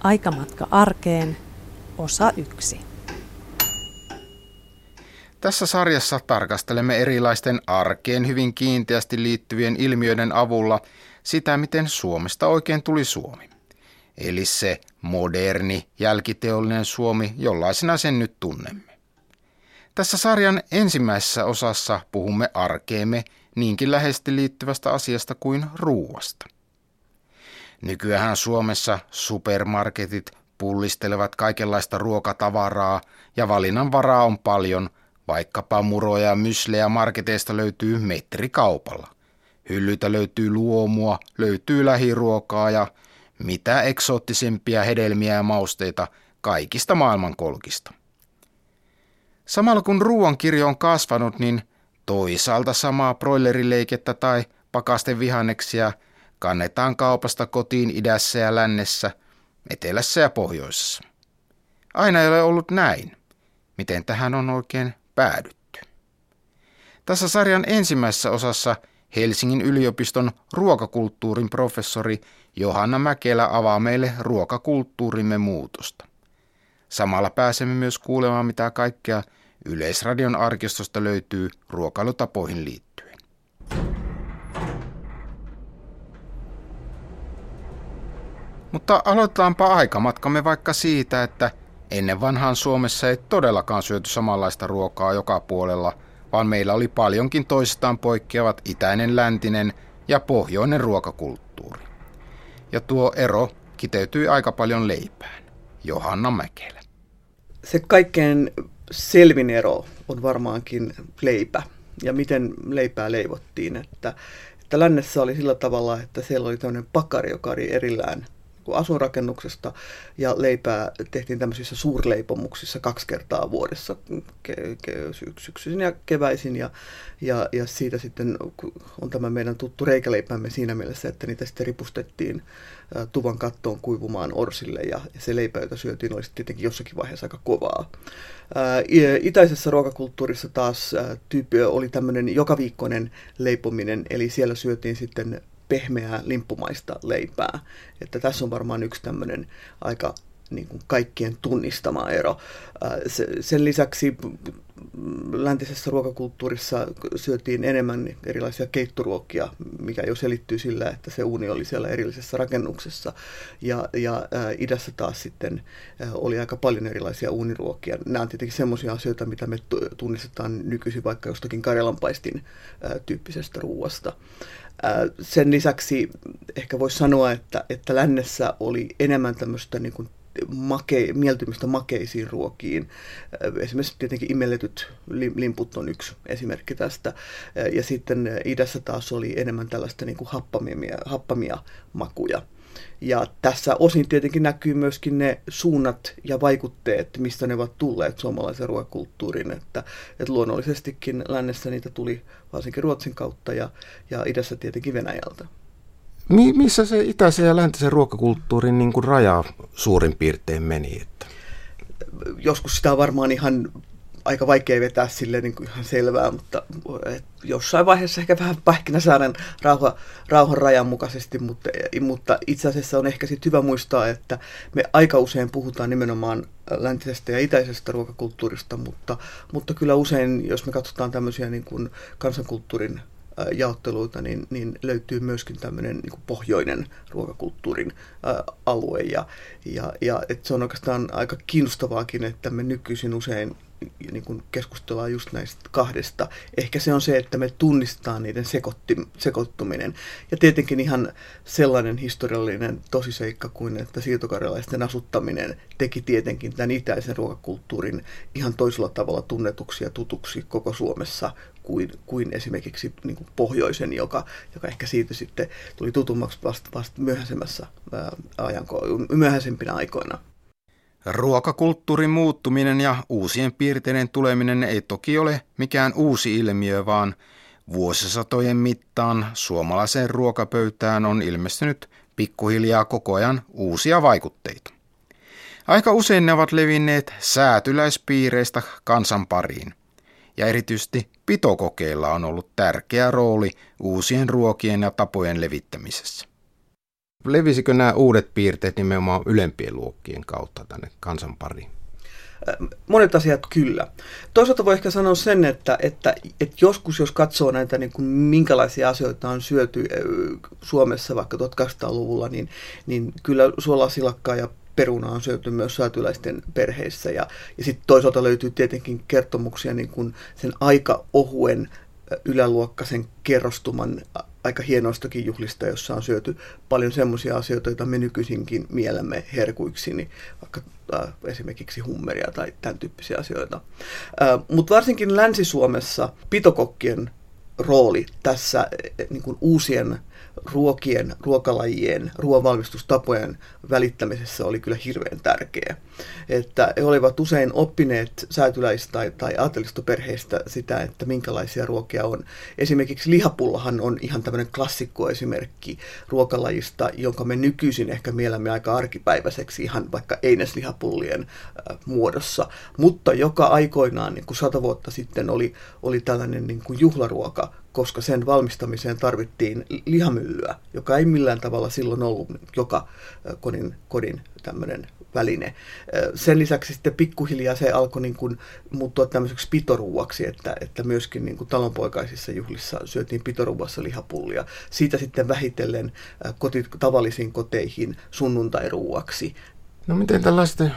Aikamatka arkeen, osa yksi. Tässä sarjassa tarkastelemme erilaisten arkeen hyvin kiinteästi liittyvien ilmiöiden avulla sitä, miten Suomesta oikein tuli Suomi. Eli se moderni, jälkiteollinen Suomi, jollaisena sen nyt tunnemme. Tässä sarjan ensimmäisessä osassa puhumme arkeemme niinkin läheisesti liittyvästä asiasta kuin ruuasta. Nykyään Suomessa supermarketit pullistelevat kaikenlaista ruokatavaraa ja valinnan varaa on paljon, vaikkapa muroja ja myslejä marketeista löytyy metrikaupalla. Hyllytä löytyy luomua, löytyy lähiruokaa ja mitä eksoottisempia hedelmiä ja mausteita kaikista maailmankolkista. Samalla kun ruoan kirjo on kasvanut, niin toisaalta samaa broilerileikettä tai pakasten vihanneksia – kannetaan kaupasta kotiin idässä ja lännessä, etelässä ja pohjoisessa. Aina ei ole ollut näin. Miten tähän on oikein päädytty? Tässä sarjan ensimmäisessä osassa Helsingin yliopiston ruokakulttuurin professori Johanna Mäkelä avaa meille ruokakulttuurimme muutosta. Samalla pääsemme myös kuulemaan, mitä kaikkea Yleisradion arkistosta löytyy ruokailutapoihin liittyen. Mutta aloitetaanpa aikamatkamme vaikka siitä, että ennen vanhaan Suomessa ei todellakaan syöty samanlaista ruokaa joka puolella, vaan meillä oli paljonkin toisistaan poikkeavat itäinen, läntinen ja pohjoinen ruokakulttuuri. Ja tuo ero kiteytyi aika paljon leipään. Johanna Mäkelä. Se kaikkein selvin ero on varmaankin leipä ja miten leipää leivottiin. Että, että lännessä oli sillä tavalla, että siellä oli tämmöinen pakari, joka oli erillään asuinrakennuksesta ja leipää tehtiin tämmöisissä suurleipomuksissa kaksi kertaa vuodessa, ke- ke- syksyisin ja keväisin ja, ja, ja siitä sitten on tämä meidän tuttu reikäleipämme siinä mielessä, että niitä sitten ripustettiin tuvan kattoon kuivumaan orsille ja se leipä, jota syötiin, olisi tietenkin jossakin vaiheessa aika kovaa. Itäisessä ruokakulttuurissa taas tyyppi oli tämmöinen jokaviikkoinen leipominen, eli siellä syötiin sitten pehmeää limppumaista leipää. Että tässä on varmaan yksi tämmöinen aika niin kuin kaikkien tunnistama ero. Sen lisäksi läntisessä ruokakulttuurissa syötiin enemmän erilaisia keittoruokia, mikä jo selittyy sillä, että se uuni oli siellä erillisessä rakennuksessa. Ja, ja idässä taas sitten oli aika paljon erilaisia uuniruokia. Nämä on tietenkin semmoisia asioita, mitä me tunnistetaan nykyisin vaikka jostakin karjalanpaistin tyyppisestä ruuasta. Sen lisäksi ehkä voisi sanoa, että, että lännessä oli enemmän tämmöistä niin kuin make, mieltymistä makeisiin ruokiin. Esimerkiksi tietenkin imelletyt limput on yksi esimerkki tästä. Ja sitten idässä taas oli enemmän tällaista niin kuin happamia, happamia makuja. Ja tässä osin tietenkin näkyy myöskin ne suunnat ja vaikutteet, mistä ne ovat tulleet suomalaisen ruokakulttuurin. Että, että luonnollisestikin lännessä niitä tuli varsinkin Ruotsin kautta ja, ja idässä tietenkin Venäjältä. Mi- missä se itäisen ja läntisen ruokakulttuurin niin kuin raja suurin piirtein meni? Että? Joskus sitä on varmaan ihan aika vaikea vetää sille niin kuin ihan selvää, mutta jossain vaiheessa ehkä vähän pähkinäsaaren rauha, rauhan rajan mukaisesti, mutta, mutta itse asiassa on ehkä sitten hyvä muistaa, että me aika usein puhutaan nimenomaan läntisestä ja itäisestä ruokakulttuurista, mutta, mutta kyllä usein, jos me katsotaan tämmöisiä niin kuin kansankulttuurin jaotteluita, niin, niin löytyy myöskin tämmöinen niin pohjoinen ruokakulttuurin ää, alue. Ja, ja, ja et se on oikeastaan aika kiinnostavaakin, että me nykyisin usein niin kuin keskustellaan just näistä kahdesta. Ehkä se on se, että me tunnistetaan niiden sekoitti, sekoittuminen. Ja tietenkin ihan sellainen historiallinen tosiseikka kuin, että siirtokarjalaisten asuttaminen teki tietenkin tämän itäisen ruokakulttuurin ihan toisella tavalla tunnetuksi ja tutuksi koko Suomessa kuin, kuin esimerkiksi niin kuin pohjoisen, joka, joka ehkä siitä sitten tuli tutummaksi vasta, vasta myöhäisemmässä ajanko, myöhäisempinä aikoina. Ruokakulttuurin muuttuminen ja uusien piirteiden tuleminen ei toki ole mikään uusi ilmiö, vaan vuosisatojen mittaan suomalaiseen ruokapöytään on ilmestynyt pikkuhiljaa koko ajan uusia vaikutteita. Aika usein ne ovat levinneet säätyläispiireistä kansan pariin, ja erityisesti pitokokeilla on ollut tärkeä rooli uusien ruokien ja tapojen levittämisessä. Levisikö nämä uudet piirteet nimenomaan ylempien luokkien kautta tänne kansan pariin? Monet asiat kyllä. Toisaalta voi ehkä sanoa sen, että, että, että joskus jos katsoo näitä, niin kuin minkälaisia asioita on syöty Suomessa vaikka 1800-luvulla, niin, niin kyllä suolasilakkaa ja peruna on syöty myös säätyläisten perheissä. Ja, ja sitten toisaalta löytyy tietenkin kertomuksia niin kuin sen aika ohuen yläluokkaisen kerrostuman aika hienoistakin juhlista, jossa on syöty paljon semmoisia asioita, joita me nykyisinkin mielämme herkuiksi, niin vaikka äh, esimerkiksi hummeria tai tämän tyyppisiä asioita. Äh, Mutta varsinkin Länsi-Suomessa pitokokkien rooli tässä niin kuin uusien ruokien, ruokalajien, ruoanvalmistustapojen välittämisessä oli kyllä hirveän tärkeä. Että he olivat usein oppineet säätyläis- tai, tai aatelistoperheistä sitä, että minkälaisia ruokia on. Esimerkiksi lihapullahan on ihan tämmöinen klassikkoesimerkki ruokalajista, jonka me nykyisin ehkä mielämme aika arkipäiväiseksi ihan vaikka eineslihapullien äh, muodossa, mutta joka aikoinaan niin kuin sata vuotta sitten oli, oli tällainen niin kuin juhlaruoka, koska sen valmistamiseen tarvittiin lihamyllyä, joka ei millään tavalla silloin ollut joka kodin, kodin tämmöinen väline. Sen lisäksi sitten pikkuhiljaa se alkoi niin kuin muuttua tämmöiseksi pitoruuaksi, että, että myöskin niin kuin talonpoikaisissa juhlissa syötiin pitoruuassa lihapullia. Siitä sitten vähitellen koti, tavallisiin koteihin sunnuntairuuaksi. No miten tällaiset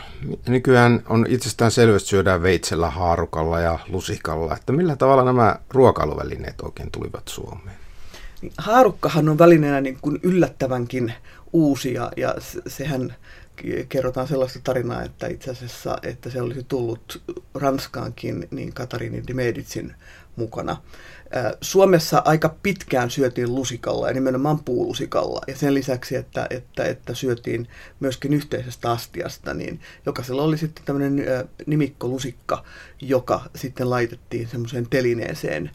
nykyään on itsestään selvästi syödään veitsellä, haarukalla ja lusikalla, että millä tavalla nämä ruokailuvälineet oikein tulivat Suomeen? Haarukkahan on välineenä niin kuin yllättävänkin uusi ja, ja sehän kerrotaan sellaista tarinaa, että itse asiassa että se olisi tullut Ranskaankin niin Katariini de Medicin mukana. Suomessa aika pitkään syötiin lusikalla ja nimenomaan puulusikalla. Ja sen lisäksi, että, että, että syötiin myöskin yhteisestä astiasta, niin jokaisella oli sitten tämmöinen nimikkolusikka, joka sitten laitettiin semmoiseen telineeseen,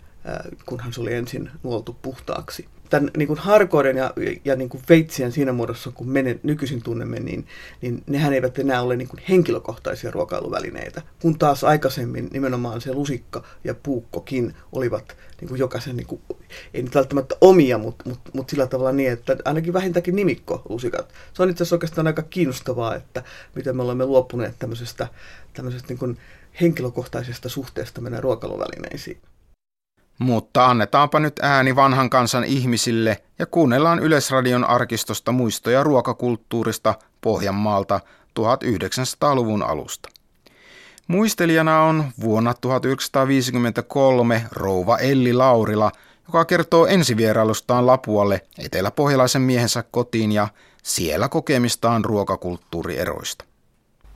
kunhan se oli ensin nuoltu puhtaaksi tämän niin kuin harkoiden ja, ja niin kuin veitsien siinä muodossa, kun me nykyisin tunnemme, niin, niin nehän eivät enää ole niin kuin henkilökohtaisia ruokailuvälineitä, kun taas aikaisemmin nimenomaan se lusikka ja puukkokin olivat niin kuin jokaisen, niin kuin, ei nyt välttämättä omia, mutta, mutta, mutta sillä tavalla niin, että ainakin vähintäänkin nimikko lusikat. Se on itse asiassa oikeastaan aika kiinnostavaa, että miten me olemme luopuneet tämmöisestä, tämmöisestä niin kuin henkilökohtaisesta suhteesta meidän ruokailuvälineisiin. Mutta annetaanpa nyt ääni vanhan kansan ihmisille ja kuunnellaan Yleisradion arkistosta muistoja ruokakulttuurista Pohjanmaalta 1900-luvun alusta. Muistelijana on vuonna 1953 rouva Elli Laurila, joka kertoo ensivierailustaan Lapualle eteläpohjalaisen miehensä kotiin ja siellä kokemistaan ruokakulttuurieroista.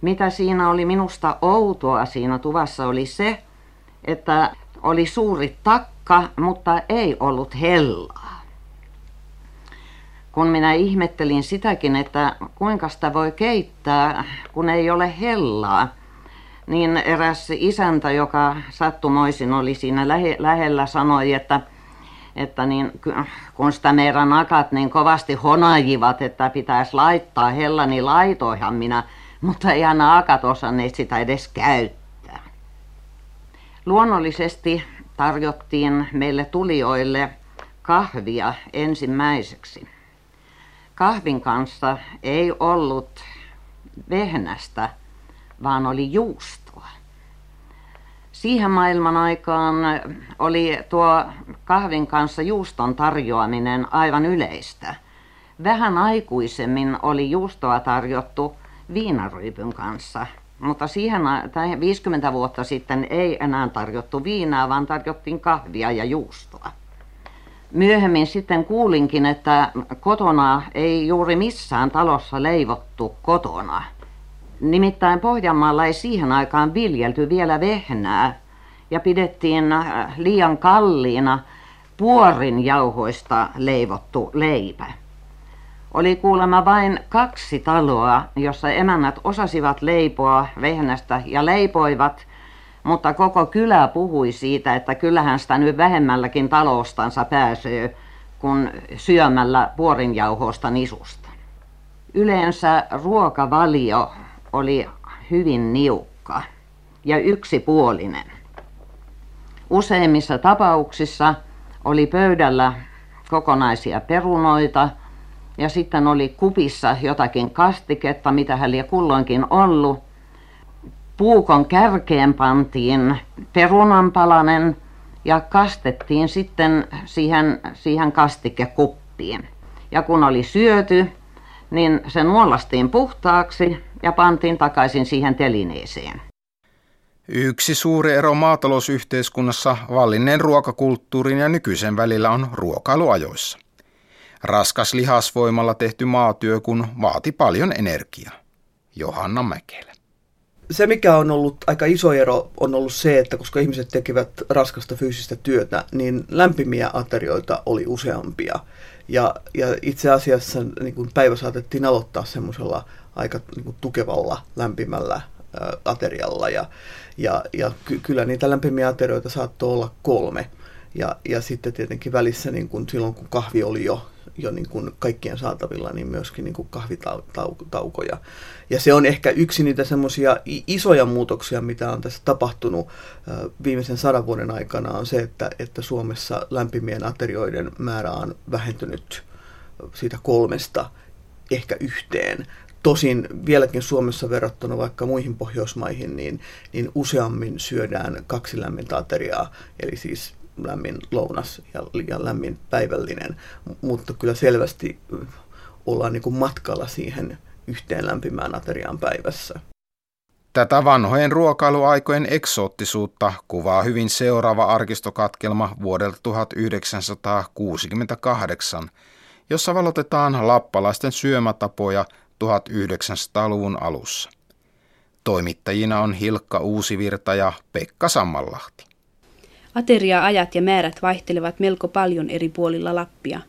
Mitä siinä oli minusta outoa siinä tuvassa oli se, että oli suuri takka, mutta ei ollut hellaa. Kun minä ihmettelin sitäkin, että kuinka sitä voi keittää, kun ei ole hellaa, niin eräs isäntä, joka sattumoisin oli siinä lähe, lähellä, sanoi, että, että niin, kun sitä meidän akat niin kovasti honajivat, että pitäisi laittaa hella, niin laitoihan minä, mutta ei aina akat osanneet sitä edes käyttää. Luonnollisesti tarjottiin meille tulijoille kahvia ensimmäiseksi. Kahvin kanssa ei ollut vehnästä, vaan oli juustoa. Siihen maailman aikaan oli tuo kahvin kanssa juuston tarjoaminen aivan yleistä. Vähän aikuisemmin oli juustoa tarjottu viinaryypyn kanssa – mutta siihen 50 vuotta sitten ei enää tarjottu viinaa, vaan tarjottiin kahvia ja juustoa. Myöhemmin sitten kuulinkin, että kotona ei juuri missään talossa leivottu kotona. Nimittäin Pohjanmaalla ei siihen aikaan viljelty vielä vehnää ja pidettiin äh, liian kalliina puorin jauhoista leivottu leipä. Oli kuulemma vain kaksi taloa, jossa emännät osasivat leipoa vehnästä ja leipoivat, mutta koko kylä puhui siitä, että kyllähän sitä nyt vähemmälläkin talostansa pääsee kuin syömällä puorinjauhosta nisusta. Yleensä ruokavalio oli hyvin niukka ja yksipuolinen. Useimmissa tapauksissa oli pöydällä kokonaisia perunoita – ja sitten oli kupissa jotakin kastiketta, mitä hän lie kulloinkin ollut. Puukon kärkeen pantiin perunanpalanen ja kastettiin sitten siihen, siihen kastikekuppiin. Ja kun oli syöty, niin se nuolastiin puhtaaksi ja pantiin takaisin siihen telineeseen. Yksi suuri ero maatalousyhteiskunnassa vallinneen ruokakulttuurin ja nykyisen välillä on ruokailuajoissa. Raskas lihasvoimalla tehty maatyö kun vaati paljon energiaa. Johanna Mäkelä. Se, mikä on ollut aika iso ero, on ollut se, että koska ihmiset tekevät raskasta fyysistä työtä, niin lämpimiä aterioita oli useampia. Ja, ja itse asiassa niin kuin päivä saatettiin aloittaa semmoisella aika niin kuin tukevalla, lämpimällä aterialla. Ja, ja, ja ky- kyllä niitä lämpimiä aterioita saattoi olla kolme. Ja, ja sitten tietenkin välissä, niin kun, silloin kun kahvi oli jo, jo niin kuin kaikkien saatavilla, niin myöskin niin kuin kahvitaukoja. Ja se on ehkä yksi niitä semmoisia isoja muutoksia, mitä on tässä tapahtunut viimeisen sadan vuoden aikana, on se, että, että Suomessa lämpimien aterioiden määrä on vähentynyt siitä kolmesta ehkä yhteen. Tosin vieläkin Suomessa verrattuna vaikka muihin Pohjoismaihin, niin, niin useammin syödään kaksi lämmintä ateriaa, eli siis lämmin lounas ja, ja lämmin päivällinen, mutta kyllä selvästi ollaan niin kuin matkalla siihen yhteen lämpimään ateriaan päivässä. Tätä vanhojen ruokailuaikojen eksoottisuutta kuvaa hyvin seuraava arkistokatkelma vuodelta 1968, jossa valotetaan lappalaisten syömätapoja 1900-luvun alussa. Toimittajina on Hilkka Uusivirta ja Pekka Sammallahti. Ateria-ajat ja määrät vaihtelevat melko paljon eri puolilla Lappia.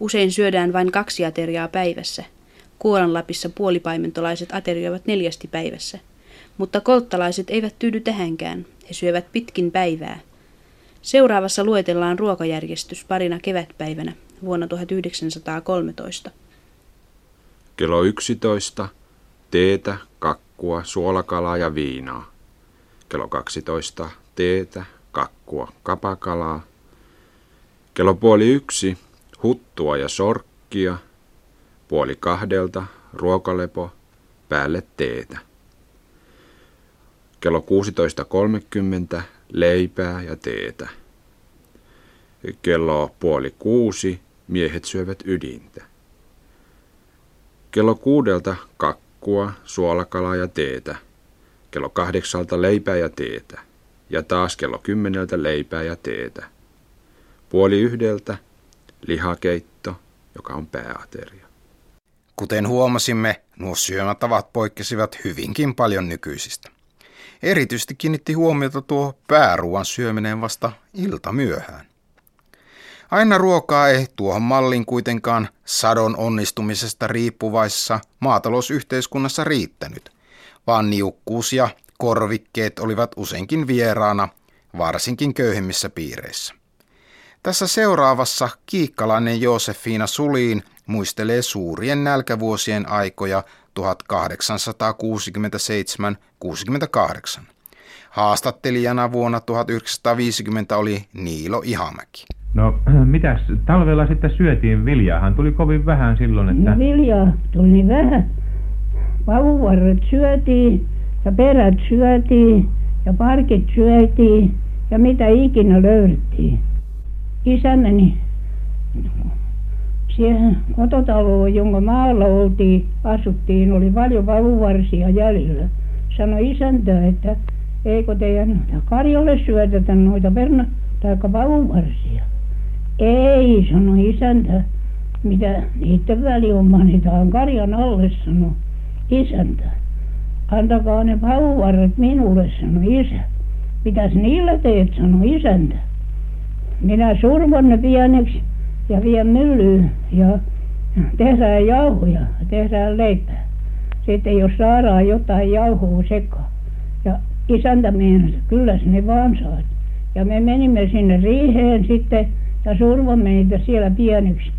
Usein syödään vain kaksi ateriaa päivässä. Kuolanlapissa puolipaimentolaiset aterioivat neljästi päivässä. Mutta kolttalaiset eivät tyydy tähänkään. He syövät pitkin päivää. Seuraavassa luetellaan ruokajärjestys parina kevätpäivänä vuonna 1913. Kello 11. Teetä, kakkua, suolakalaa ja viinaa. Kello 12. Teetä, kakkua, kapakalaa. Kello puoli yksi, huttua ja sorkkia. Puoli kahdelta, ruokalepo, päälle teetä. Kello 16.30, leipää ja teetä. Kello puoli kuusi, miehet syövät ydintä. Kello kuudelta kakkua, suolakalaa ja teetä. Kello kahdeksalta leipää ja teetä ja taas kello kymmeneltä leipää ja teetä. Puoli yhdeltä lihakeitto, joka on pääateria. Kuten huomasimme, nuo syömätavat poikkesivat hyvinkin paljon nykyisistä. Erityisesti kiinnitti huomiota tuo pääruoan syöminen vasta ilta myöhään. Aina ruokaa ei tuohon mallin kuitenkaan sadon onnistumisesta riippuvaisessa maatalousyhteiskunnassa riittänyt, vaan niukkuus ja korvikkeet olivat useinkin vieraana, varsinkin köyhemmissä piireissä. Tässä seuraavassa kiikkalainen Josefiina Suliin muistelee suurien nälkävuosien aikoja 1867-68. Haastattelijana vuonna 1950 oli Niilo Ihamäki. No, mitäs talvella sitten syötiin? Viljaahan tuli kovin vähän silloin, että... No viljaa tuli vähän. Pavuvarret syötiin ja perät syötiin ja parkit syötiin ja mitä ikinä löydettiin. Isä meni siihen kototaloon, jonka maalla oltiin, asuttiin, oli paljon vavuvarsia jäljellä. Sanoi isäntä, että eikö teidän karjalle syötetä noita tai vavuvarsia. Ei, sanoi isäntä, mitä niiden väli mainitaan karjan alle, sanoi isäntä antakaa ne pauvarret minulle sanoi isä. Mitäs niillä teet sanoi isäntä. Minä survon ne pieneksi ja vien myllyyn ja tehdään jauhoja ja tehdään leipää. Sitten jos saadaan jotakin jauhoa sekaan. Ja isäntä meinasi kyllä ne vaan saat. Ja me menimme sinne riiheen sitten ja survoimme niitä siellä pieneksi.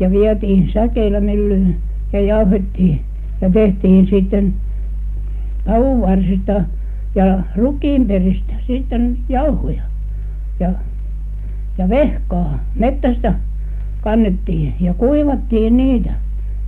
Ja vietiin säkeillä myllyyn ja jauhettiin ja tehtiin sitten taunvarsista ja rukiinperistä sitten jauhoja ja ja vehkaa metsästä kannettiin ja kuivattiin niitä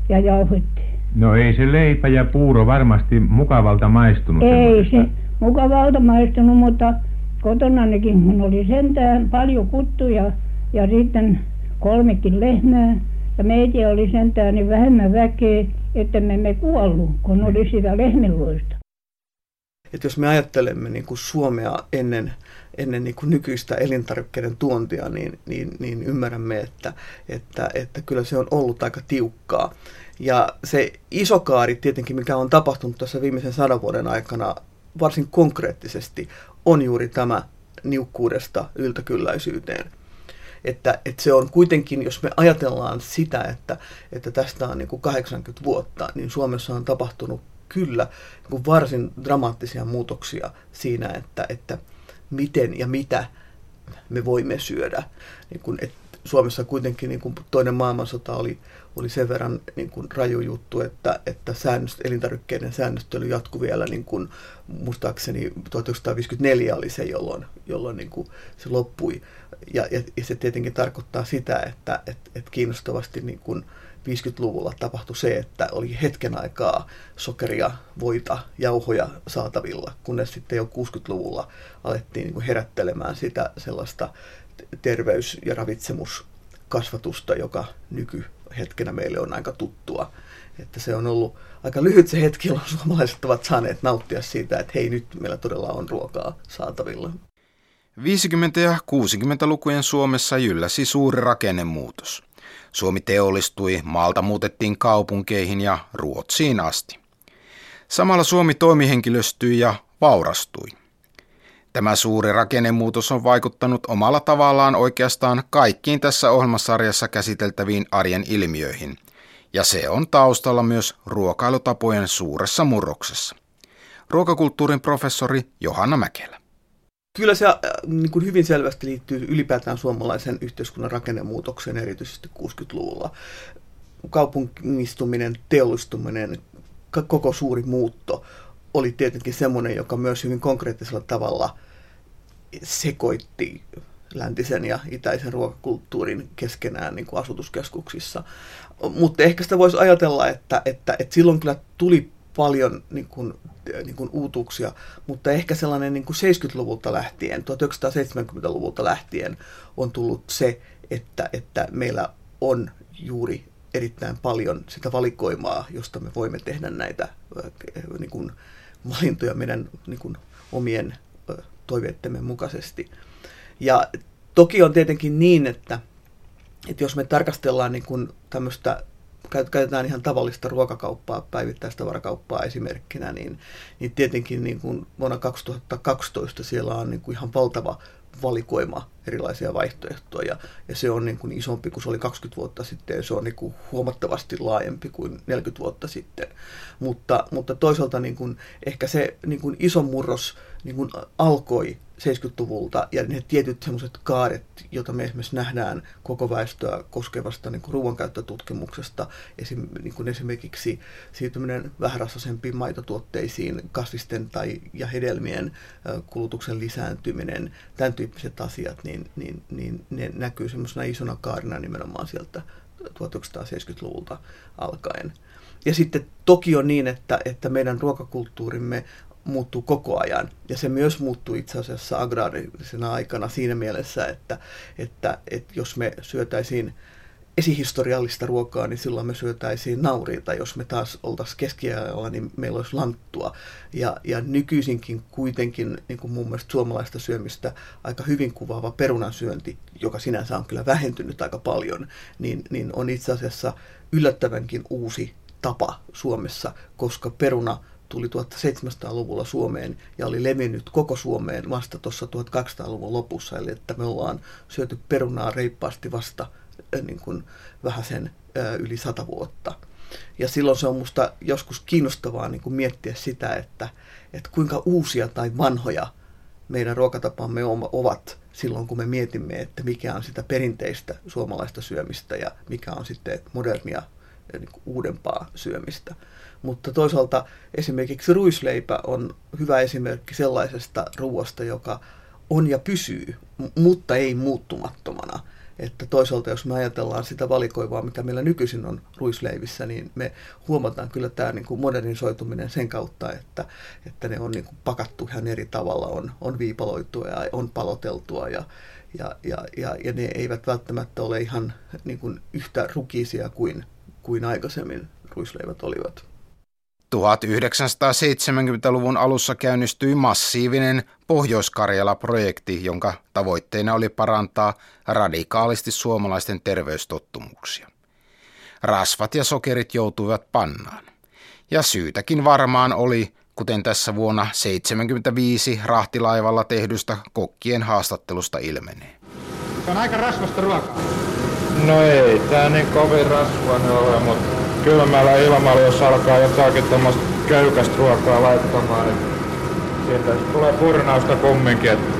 ja jauhettiin. No ei se leipä ja puuro varmasti mukavalta maistunut. Ei se mukavalta maistunut, mutta kotonanikin kun oli sentään paljon kuttuja ja sitten kolmekin lehmää ja meitä oli sentään niin vähemmän väkeä, että me emme kuollut, kun oli sitä lehmiloista. Että jos me ajattelemme niin kuin Suomea ennen, ennen niin kuin nykyistä elintarvikkeiden tuontia, niin, niin, niin ymmärrämme, että, että, että kyllä se on ollut aika tiukkaa. Ja se iso kaari tietenkin, mikä on tapahtunut tässä viimeisen sadan vuoden aikana varsin konkreettisesti, on juuri tämä niukkuudesta yltäkylläisyyteen. Että, että se on kuitenkin, jos me ajatellaan sitä, että, että tästä on niin kuin 80 vuotta, niin Suomessa on tapahtunut kyllä niin varsin dramaattisia muutoksia siinä, että, että miten ja mitä me voimme syödä. Niin kuin, että Suomessa kuitenkin niin kuin toinen maailmansota oli, oli sen verran niin kuin raju juttu, että, että säännöst, elintarvikkeiden säännöstely jatkui vielä, niin kuin, muistaakseni 1954 oli se, jolloin, jolloin niin kuin se loppui. Ja, ja, ja se tietenkin tarkoittaa sitä, että et, et kiinnostavasti niin kuin 50-luvulla tapahtui se, että oli hetken aikaa sokeria, voita, jauhoja saatavilla, kunnes sitten jo 60-luvulla alettiin niin kuin herättelemään sitä sellaista terveys- ja ravitsemuskasvatusta, joka nykyhetkenä meille on aika tuttua. Että se on ollut aika lyhyt se hetki, jolloin suomalaiset ovat saaneet nauttia siitä, että hei nyt meillä todella on ruokaa saatavilla. 50- ja 60-lukujen Suomessa jylläsi suuri rakennemuutos. Suomi teollistui, maalta muutettiin kaupunkeihin ja Ruotsiin asti. Samalla Suomi toimihenkilöstyi ja vaurastui. Tämä suuri rakennemuutos on vaikuttanut omalla tavallaan oikeastaan kaikkiin tässä ohjelmasarjassa käsiteltäviin arjen ilmiöihin, ja se on taustalla myös ruokailutapojen suuressa murroksessa. Ruokakulttuurin professori Johanna Mäkelä. Kyllä se äh, niin kuin hyvin selvästi liittyy ylipäätään suomalaisen yhteiskunnan rakennemuutokseen, erityisesti 60-luvulla. Kaupungistuminen, teollistuminen, koko suuri muutto oli tietenkin semmoinen, joka myös hyvin konkreettisella tavalla sekoitti läntisen ja itäisen ruokakulttuurin keskenään niin kuin asutuskeskuksissa. Mutta ehkä sitä voisi ajatella, että, että, että silloin kyllä tuli paljon niin kuin, niin kuin uutuuksia, mutta ehkä sellainen niin kuin 70-luvulta lähtien, 1970-luvulta lähtien on tullut se, että, että meillä on juuri erittäin paljon sitä valikoimaa, josta me voimme tehdä näitä niin kuin, valintoja meidän niin kuin, omien toiveittemme mukaisesti. Ja toki on tietenkin niin, että, että jos me tarkastellaan niin kuin tämmöistä käytetään ihan tavallista ruokakauppaa, päivittäistä varakauppaa esimerkkinä, niin, niin tietenkin niin kuin vuonna 2012 siellä on niin kuin ihan valtava valikoima erilaisia vaihtoehtoja. Ja se on niin kuin isompi kuin se oli 20 vuotta sitten ja se on niin kuin huomattavasti laajempi kuin 40 vuotta sitten. Mutta, mutta toisaalta niin kuin ehkä se niin kuin iso murros niin kuin alkoi 70-luvulta ja ne tietyt semmoiset kaaret, joita me esimerkiksi nähdään koko väestöä koskevasta niin ruoankäyttötutkimuksesta, esim, niin kuin esimerkiksi siirtyminen vähärassaisempiin maitotuotteisiin, kasvisten tai ja hedelmien kulutuksen lisääntyminen, tämän tyyppiset asiat, niin, niin, niin ne näkyy semmoisena isona kaarina nimenomaan sieltä 1970-luvulta alkaen. Ja sitten toki on niin, että, että meidän ruokakulttuurimme muuttuu koko ajan. Ja se myös muuttuu itse asiassa agraarisena aikana siinä mielessä, että, että, että jos me syötäisiin esihistoriallista ruokaa, niin silloin me syötäisiin nauriita. Jos me taas oltaisiin keskiajalla, niin meillä olisi lanttua. Ja, ja nykyisinkin kuitenkin niin kuin mun mielestä suomalaista syömistä aika hyvin kuvaava perunansyönti, joka sinänsä on kyllä vähentynyt aika paljon, niin, niin on itse asiassa yllättävänkin uusi tapa Suomessa, koska peruna tuli 1700-luvulla Suomeen ja oli levinnyt koko Suomeen vasta tuossa 1200-luvun lopussa. Eli että me ollaan syöty perunaa reippaasti vasta niin kuin vähän sen yli sata vuotta. Ja silloin se on minusta joskus kiinnostavaa niin kuin miettiä sitä, että, että kuinka uusia tai vanhoja meidän ruokatapamme ovat silloin, kun me mietimme, että mikä on sitä perinteistä suomalaista syömistä ja mikä on sitten modernia niin uudempaa syömistä. Mutta toisaalta esimerkiksi ruisleipä on hyvä esimerkki sellaisesta ruoasta, joka on ja pysyy, mutta ei muuttumattomana. että toisaalta jos me ajatellaan sitä valikoivaa, mitä meillä nykyisin on ruisleivissä, niin me huomataan kyllä tämä niin kuin modernisoituminen sen kautta, että, että ne on niin kuin pakattu ihan eri tavalla, on, on viipaloitua ja on paloteltua ja, ja, ja, ja, ja ne eivät välttämättä ole ihan niin kuin yhtä rukisia kuin, kuin aikaisemmin ruisleivät olivat. 1970-luvun alussa käynnistyi massiivinen Pohjois-Karjala-projekti, jonka tavoitteena oli parantaa radikaalisti suomalaisten terveystottumuksia. Rasvat ja sokerit joutuivat pannaan. Ja syytäkin varmaan oli, kuten tässä vuonna 1975 rahtilaivalla tehdystä kokkien haastattelusta ilmenee. Se on aika rasvasta ruokaa. No ei tää niin kovin rasvainen ole, mutta kylmällä ilmalla, jos alkaa jotakin tuommoista köykästä ruokaa laittamaan, niin siitä tulee purnausta kumminkin, että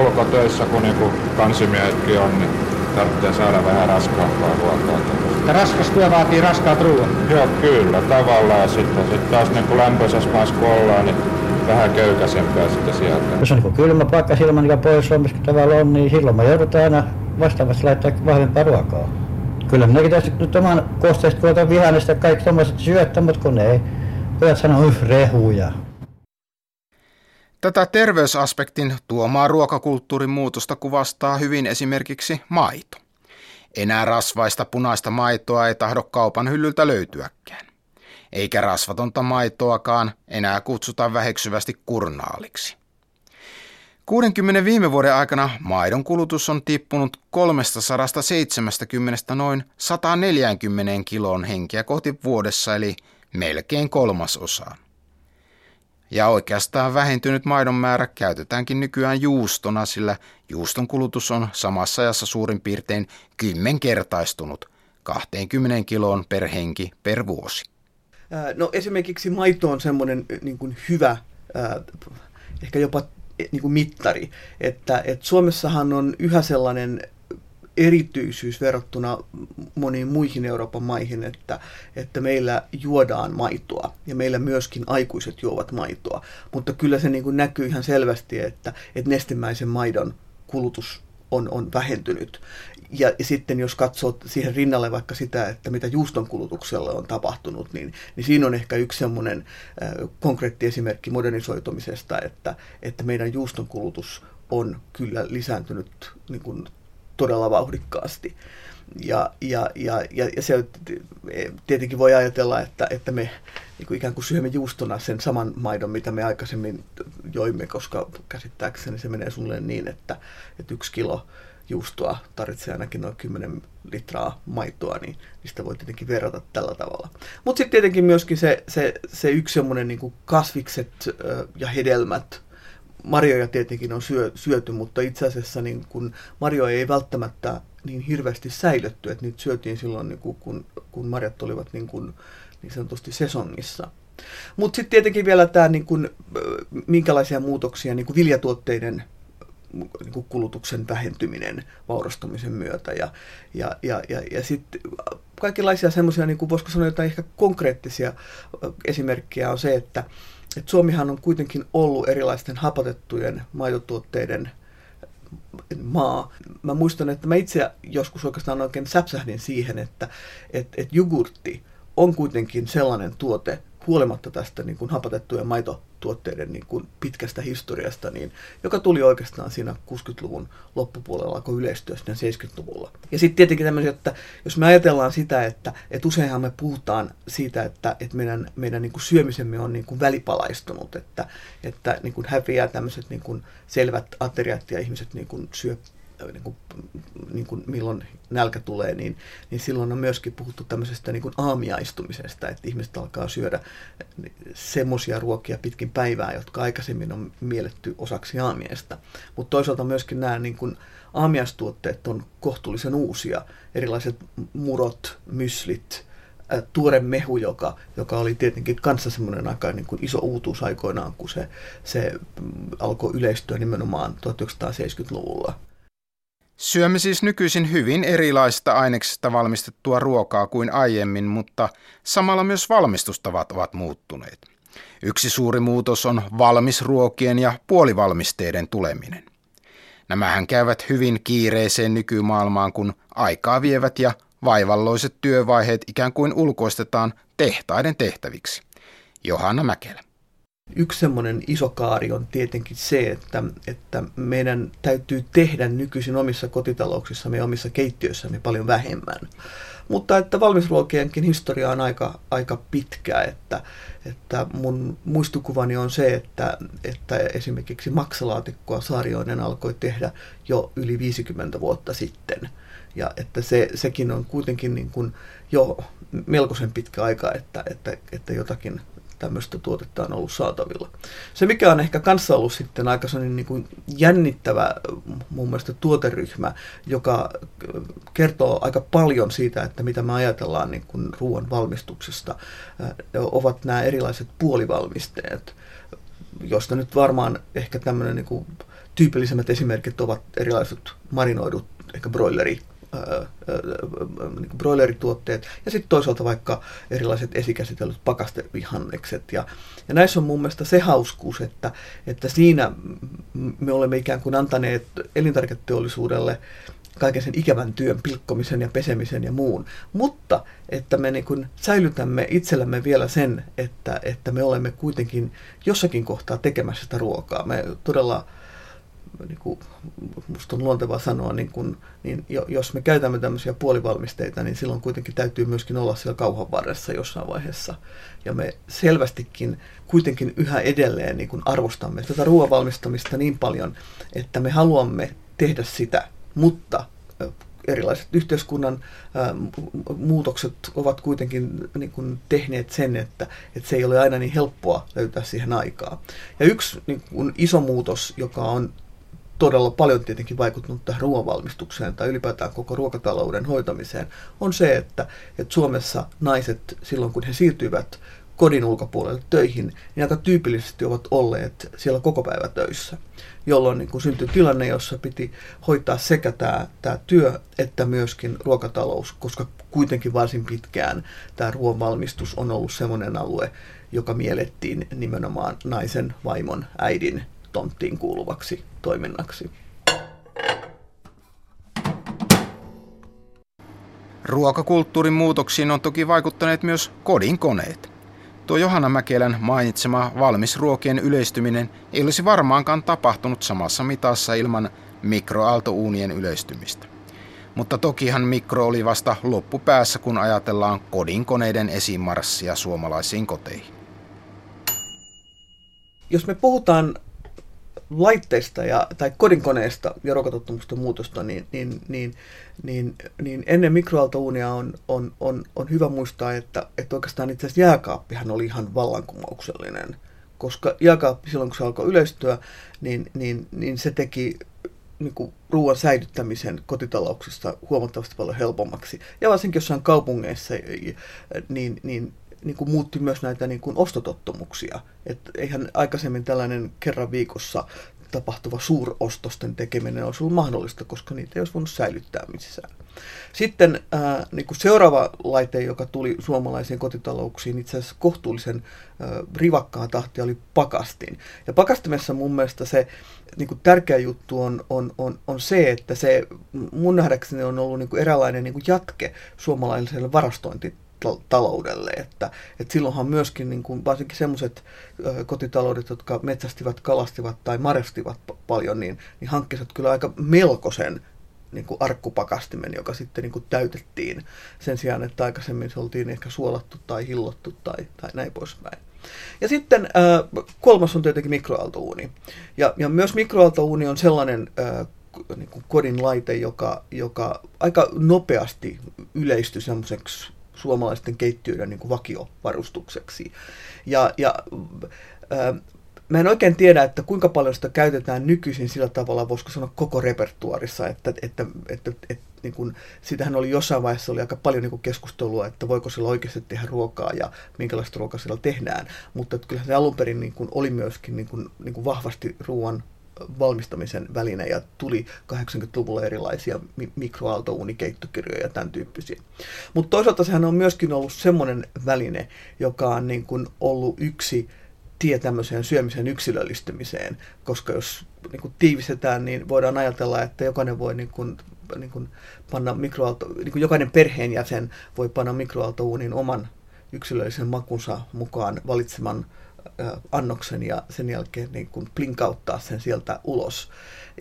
ulkotöissä kun niinku kansimiehetkin on, niin tarvitsee saada vähän raskaampaa ruokaa. Ja raskas työ vaatii raskaat ruoat. Joo, kyllä, tavallaan. Ja sitten sit taas niin kuin lämpöisessä maassa kun ollaan, niin vähän köykäisempää sitten sieltä. Jos on niin kylmä paikka silloin, mikä Pohjois-Suomessa tavallaan on, niin silloin me joudutaan aina vastaavasti laittaa vahvempaa ruokaa. Kyllä minäkin tässä nyt oman kosteista tuota vihannesta kaikki tommoset syöttä, mutta kun ei. Pojat sanoo, yh, rehuja. Tätä terveysaspektin tuomaa ruokakulttuurin muutosta kuvastaa hyvin esimerkiksi maito. Enää rasvaista punaista maitoa ei tahdo kaupan hyllyltä löytyäkään. Eikä rasvatonta maitoakaan enää kutsuta väheksyvästi kurnaaliksi. 60 viime vuoden aikana maidon kulutus on tippunut 370 noin 140 kilon henkeä kohti vuodessa, eli melkein kolmasosaan. Ja oikeastaan vähentynyt maidon määrä käytetäänkin nykyään juustona, sillä juuston kulutus on samassa ajassa suurin piirtein kymmenkertaistunut 20 kiloon per henki per vuosi. No esimerkiksi maito on semmoinen niin kuin hyvä, ehkä jopa niin kuin mittari. Että, että Suomessahan on yhä sellainen erityisyys verrattuna moniin muihin Euroopan maihin, että, että meillä juodaan maitoa ja meillä myöskin aikuiset juovat maitoa. Mutta kyllä se niin kuin näkyy ihan selvästi, että, että nestemäisen maidon kulutus on, on vähentynyt. Ja, sitten jos katsoo siihen rinnalle vaikka sitä, että mitä juuston kulutuksella on tapahtunut, niin, niin siinä on ehkä yksi semmoinen äh, konkreetti esimerkki modernisoitumisesta, että, että meidän juuston kulutus on kyllä lisääntynyt niin kuin todella vauhdikkaasti. Ja, ja, ja, ja, ja se tietenkin voi ajatella, että, että me niin kuin ikään kuin syömme juustona sen saman maidon, mitä me aikaisemmin joimme, koska käsittääkseni se menee sulle niin, että, että yksi kilo juustoa tarvitsee ainakin noin 10 litraa maitoa, niin sitä voi tietenkin verrata tällä tavalla. Mutta sitten tietenkin myöskin se, se, se yksi semmoinen niin kasvikset ja hedelmät, marjoja tietenkin on syö, syöty, mutta itse asiassa niin kun marjoja ei välttämättä niin hirveästi säilytty, että niitä syötiin silloin, niin kun, kun marjat olivat niin, kun, niin sanotusti sesongissa. Mutta sitten tietenkin vielä tämä, niin kun, minkälaisia muutoksia niin kun viljatuotteiden niin kuin kulutuksen vähentyminen vaurastumisen myötä. Ja, ja, ja, ja, ja sitten kaikenlaisia semmoisia, niin kuin voisiko sanoa jotain ehkä konkreettisia esimerkkejä on se, että, että Suomihan on kuitenkin ollut erilaisten hapatettujen maitotuotteiden maa. Mä muistan, että mä itse joskus oikeastaan oikein säpsähdin siihen, että, että, että jogurtti on kuitenkin sellainen tuote, huolimatta tästä niin kuin hapatettujen maitotuotteiden niin kuin pitkästä historiasta, niin, joka tuli oikeastaan siinä 60-luvun loppupuolella, kun yleistyä 70-luvulla. Ja sitten tietenkin tämmöisiä, että jos me ajatellaan sitä, että, että useinhan me puhutaan siitä, että, että meidän, meidän niin kuin syömisemme on niin kuin välipalaistunut, että, että niin kuin häviää tämmöiset niin kuin selvät ateriat ja ihmiset niin kuin syö niin kuin, niin kuin milloin nälkä tulee, niin, niin silloin on myöskin puhuttu tämmöisestä niin kuin aamiaistumisesta, että ihmiset alkaa syödä semmoisia ruokia pitkin päivää, jotka aikaisemmin on mielletty osaksi aamiaista. Mutta toisaalta myöskin nämä niin kuin aamiaistuotteet on kohtuullisen uusia, erilaiset murot, myslit, tuore mehu, joka, joka oli tietenkin kanssa semmoinen aika niin kuin iso uutuus aikoinaan, kun se, se alkoi yleistyä nimenomaan 1970-luvulla. Syömme siis nykyisin hyvin erilaisista aineksista valmistettua ruokaa kuin aiemmin, mutta samalla myös valmistustavat ovat muuttuneet. Yksi suuri muutos on valmisruokien ja puolivalmisteiden tuleminen. Nämähän käyvät hyvin kiireiseen nykymaailmaan, kun aikaa vievät ja vaivalloiset työvaiheet ikään kuin ulkoistetaan tehtaiden tehtäviksi. Johanna Mäkelä. Yksi semmoinen iso kaari on tietenkin se, että, että meidän täytyy tehdä nykyisin omissa kotitalouksissamme ja omissa keittiöissämme paljon vähemmän. Mutta että valmisruokienkin historia on aika, aika pitkä, että, että mun muistukuvani on se, että, että esimerkiksi maksalaatikkoa Saarioinen alkoi tehdä jo yli 50 vuotta sitten. Ja että se, sekin on kuitenkin niin kuin jo melkoisen pitkä aika, että, että, että jotakin tämmöistä tuotetta on ollut saatavilla. Se, mikä on ehkä kanssa ollut sitten aika niin kuin jännittävä mun mielestä tuoteryhmä, joka kertoo aika paljon siitä, että mitä me ajatellaan niin kuin ruoan valmistuksesta, ovat nämä erilaiset puolivalmisteet, josta nyt varmaan ehkä tämmöinen niin kuin tyypillisemmät esimerkit ovat erilaiset marinoidut, ehkä broileri niin broilerituotteet ja sitten toisaalta vaikka erilaiset esikäsitellyt pakastevihannekset. Ja, ja näissä on mun mielestä se hauskuus, että, että siinä me olemme ikään kuin antaneet elintarviketeollisuudelle kaiken sen ikävän työn, pilkkomisen ja pesemisen ja muun. Mutta että me niin kuin säilytämme itsellämme vielä sen, että, että me olemme kuitenkin jossakin kohtaa tekemässä sitä ruokaa. Me todella niin kuin, musta on luontevaa sanoa, niin, kun, niin jos me käytämme tämmöisiä puolivalmisteita, niin silloin kuitenkin täytyy myöskin olla siellä kauhan varressa jossain vaiheessa. Ja me selvästikin kuitenkin yhä edelleen niin kun arvostamme tätä ruoan valmistamista niin paljon, että me haluamme tehdä sitä, mutta erilaiset yhteiskunnan muutokset ovat kuitenkin niin kuin, tehneet sen, että, että se ei ole aina niin helppoa löytää siihen aikaa. Ja yksi niin kuin, iso muutos, joka on todella paljon tietenkin vaikuttanut tähän ruoanvalmistukseen tai ylipäätään koko ruokatalouden hoitamiseen, on se, että, että Suomessa naiset silloin kun he siirtyivät kodin ulkopuolelle töihin, niin aika tyypillisesti ovat olleet siellä koko päivä töissä, jolloin niin kun syntyi tilanne, jossa piti hoitaa sekä tämä, tämä työ että myöskin ruokatalous, koska kuitenkin varsin pitkään tämä ruoanvalmistus on ollut sellainen alue, joka miellettiin nimenomaan naisen, vaimon, äidin tonttiin kuuluvaksi toiminnaksi. Ruokakulttuurin muutoksiin on toki vaikuttaneet myös kodinkoneet. Tuo Johanna Mäkelän mainitsema valmisruokien yleistyminen ei olisi varmaankaan tapahtunut samassa mitassa ilman mikroaaltouunien yleistymistä. Mutta tokihan mikro oli vasta loppupäässä, kun ajatellaan kodinkoneiden esimarssia suomalaisiin koteihin. Jos me puhutaan laitteista ja, tai kodinkoneesta ja ruokatottumusten muutosta, niin, niin, niin, niin, niin ennen mikroaaltouunia on, on, on, on hyvä muistaa, että, että oikeastaan itse asiassa jääkaappihan oli ihan vallankumouksellinen. Koska jääkaappi silloin, kun se alkoi yleistyä, niin, niin, niin se teki niin kuin ruoan säilyttämisen kotitalouksista huomattavasti paljon helpommaksi. Ja varsinkin jossain kaupungeissa, niin, niin niin kuin muutti myös näitä niin kuin ostotottumuksia. Et eihän aikaisemmin tällainen kerran viikossa tapahtuva suurostosten tekeminen olisi ollut mahdollista, koska niitä ei olisi voinut säilyttää missään. Sitten ää, niin kuin seuraava laite, joka tuli suomalaisiin kotitalouksiin itse asiassa kohtuullisen ää, rivakkaa tahtia, oli pakastin. Ja pakastimessa mun mielestä se niin kuin tärkeä juttu on, on, on, on se, että se mun nähdäkseni on ollut niin kuin eräänlainen niin kuin jatke suomalaiselle varastointi taloudelle. Että, että silloinhan myöskin niin kuin, varsinkin sellaiset kotitaloudet, jotka metsästivät, kalastivat tai marestivat paljon, niin, niin hankkisivat kyllä aika melkoisen niin kuin arkkupakastimen, joka sitten niin kuin täytettiin sen sijaan, että aikaisemmin se oltiin ehkä suolattu tai hillottu tai, tai näin poispäin. Ja sitten kolmas on tietenkin mikroaaltouuni. Ja, ja myös mikroaaltouuni on sellainen niin kuin kodin laite, joka, joka aika nopeasti yleistyi semmoiseksi suomalaisten keittiöiden niin kuin vakiovarustukseksi. Ja, ja äh, mä en oikein tiedä, että kuinka paljon sitä käytetään nykyisin sillä tavalla, voisiko sanoa koko repertuarissa, että, että, että, että, niin kuin, sitähän oli jossain vaiheessa oli aika paljon niin keskustelua, että voiko sillä oikeasti tehdä ruokaa ja minkälaista ruokaa sillä tehdään, mutta että kyllähän se alun perin niin kuin, oli myöskin niin kuin, niin kuin vahvasti ruoan valmistamisen väline ja tuli 80-luvulla erilaisia mikroaaltouunikeittokirjoja ja tämän tyyppisiä. Mutta toisaalta sehän on myöskin ollut semmoinen väline, joka on niin kuin ollut yksi tie tämmöiseen syömisen yksilöllistymiseen, koska jos niin kuin tiivistetään, niin voidaan ajatella, että jokainen voi niin kuin, niin kuin panna mikroaalto, niin kuin jokainen perheenjäsen voi panna mikroaaltouunin oman yksilöllisen makunsa mukaan valitseman annoksen ja sen jälkeen niin kuin plinkauttaa sen sieltä ulos.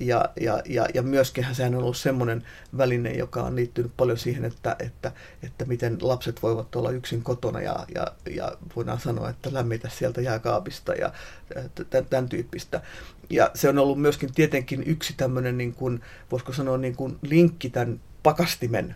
Ja, ja, ja, ja myöskin sehän on ollut semmoinen väline, joka on liittynyt paljon siihen, että, että, että miten lapset voivat olla yksin kotona ja, ja, ja voidaan sanoa, että lämmitä sieltä jääkaapista ja tämän tyyppistä. Ja se on ollut myöskin tietenkin yksi tämmöinen, niin kuin, voisiko sanoa, niin kuin linkki tämän pakastimen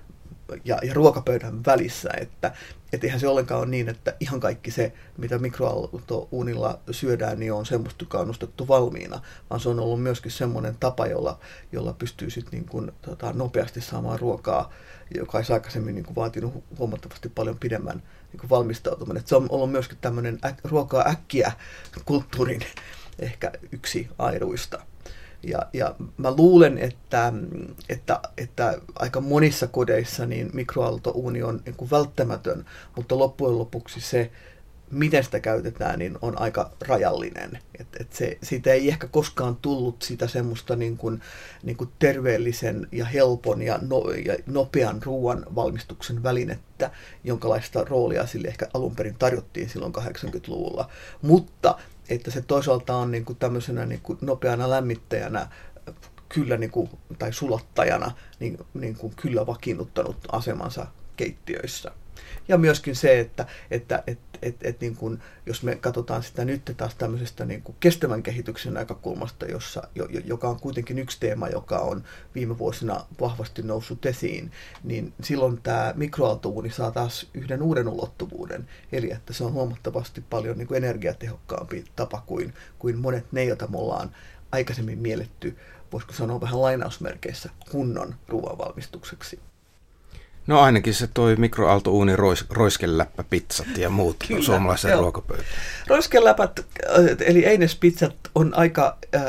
ja, ja ruokapöydän välissä, että et eihän se ollenkaan ole niin, että ihan kaikki se, mitä mikroaaltouunilla syödään, niin on semmoista, joka on nostettu valmiina, vaan se on ollut myöskin semmoinen tapa, jolla, jolla pystyy sit niin kuin, tota, nopeasti saamaan ruokaa, joka olisi aikaisemmin niin kuin vaatinut huomattavasti paljon pidemmän niin kuin valmistautuminen. Et se on ollut myöskin tämmöinen äk, ruokaa äkkiä kulttuurin ehkä yksi airuista. Ja, ja mä luulen, että, että, että aika monissa kodeissa niin mikroaaltouuni on niin kuin välttämätön, mutta loppujen lopuksi se, miten sitä käytetään, niin on aika rajallinen. Et, et se, siitä ei ehkä koskaan tullut sitä semmoista niin kuin, niin kuin terveellisen ja helpon ja, no, ja nopean ruoan valmistuksen välinettä, jonkalaista roolia sille ehkä alun perin tarjottiin silloin 80-luvulla. Mutta että se toisaalta on niin kuin tämmöisenä niin kuin nopeana lämmittäjänä kyllä niin kuin, tai sulattajana niin, niin kuin kyllä vakiinnuttanut asemansa keittiöissä. Ja myöskin se, että, että, että et, et niin kun, jos me katsotaan sitä nyt taas tämmöisestä niin kuin kestävän kehityksen näkökulmasta, jossa, jo, joka on kuitenkin yksi teema, joka on viime vuosina vahvasti noussut esiin, niin silloin tämä mikroaaltouuni saa taas yhden uuden ulottuvuuden, eli että se on huomattavasti paljon niin kuin energiatehokkaampi tapa kuin, kuin monet ne, joita me ollaan aikaisemmin mielletty, voisiko sanoa vähän lainausmerkeissä, kunnon ruoanvalmistukseksi. No ainakin se toi mikroaaltouuni rois, roiskeläppä pizzat ja muut Kyllä, suomalaisen ruokapöytään. Roiskeläpät, eli einespizzat on aika äh,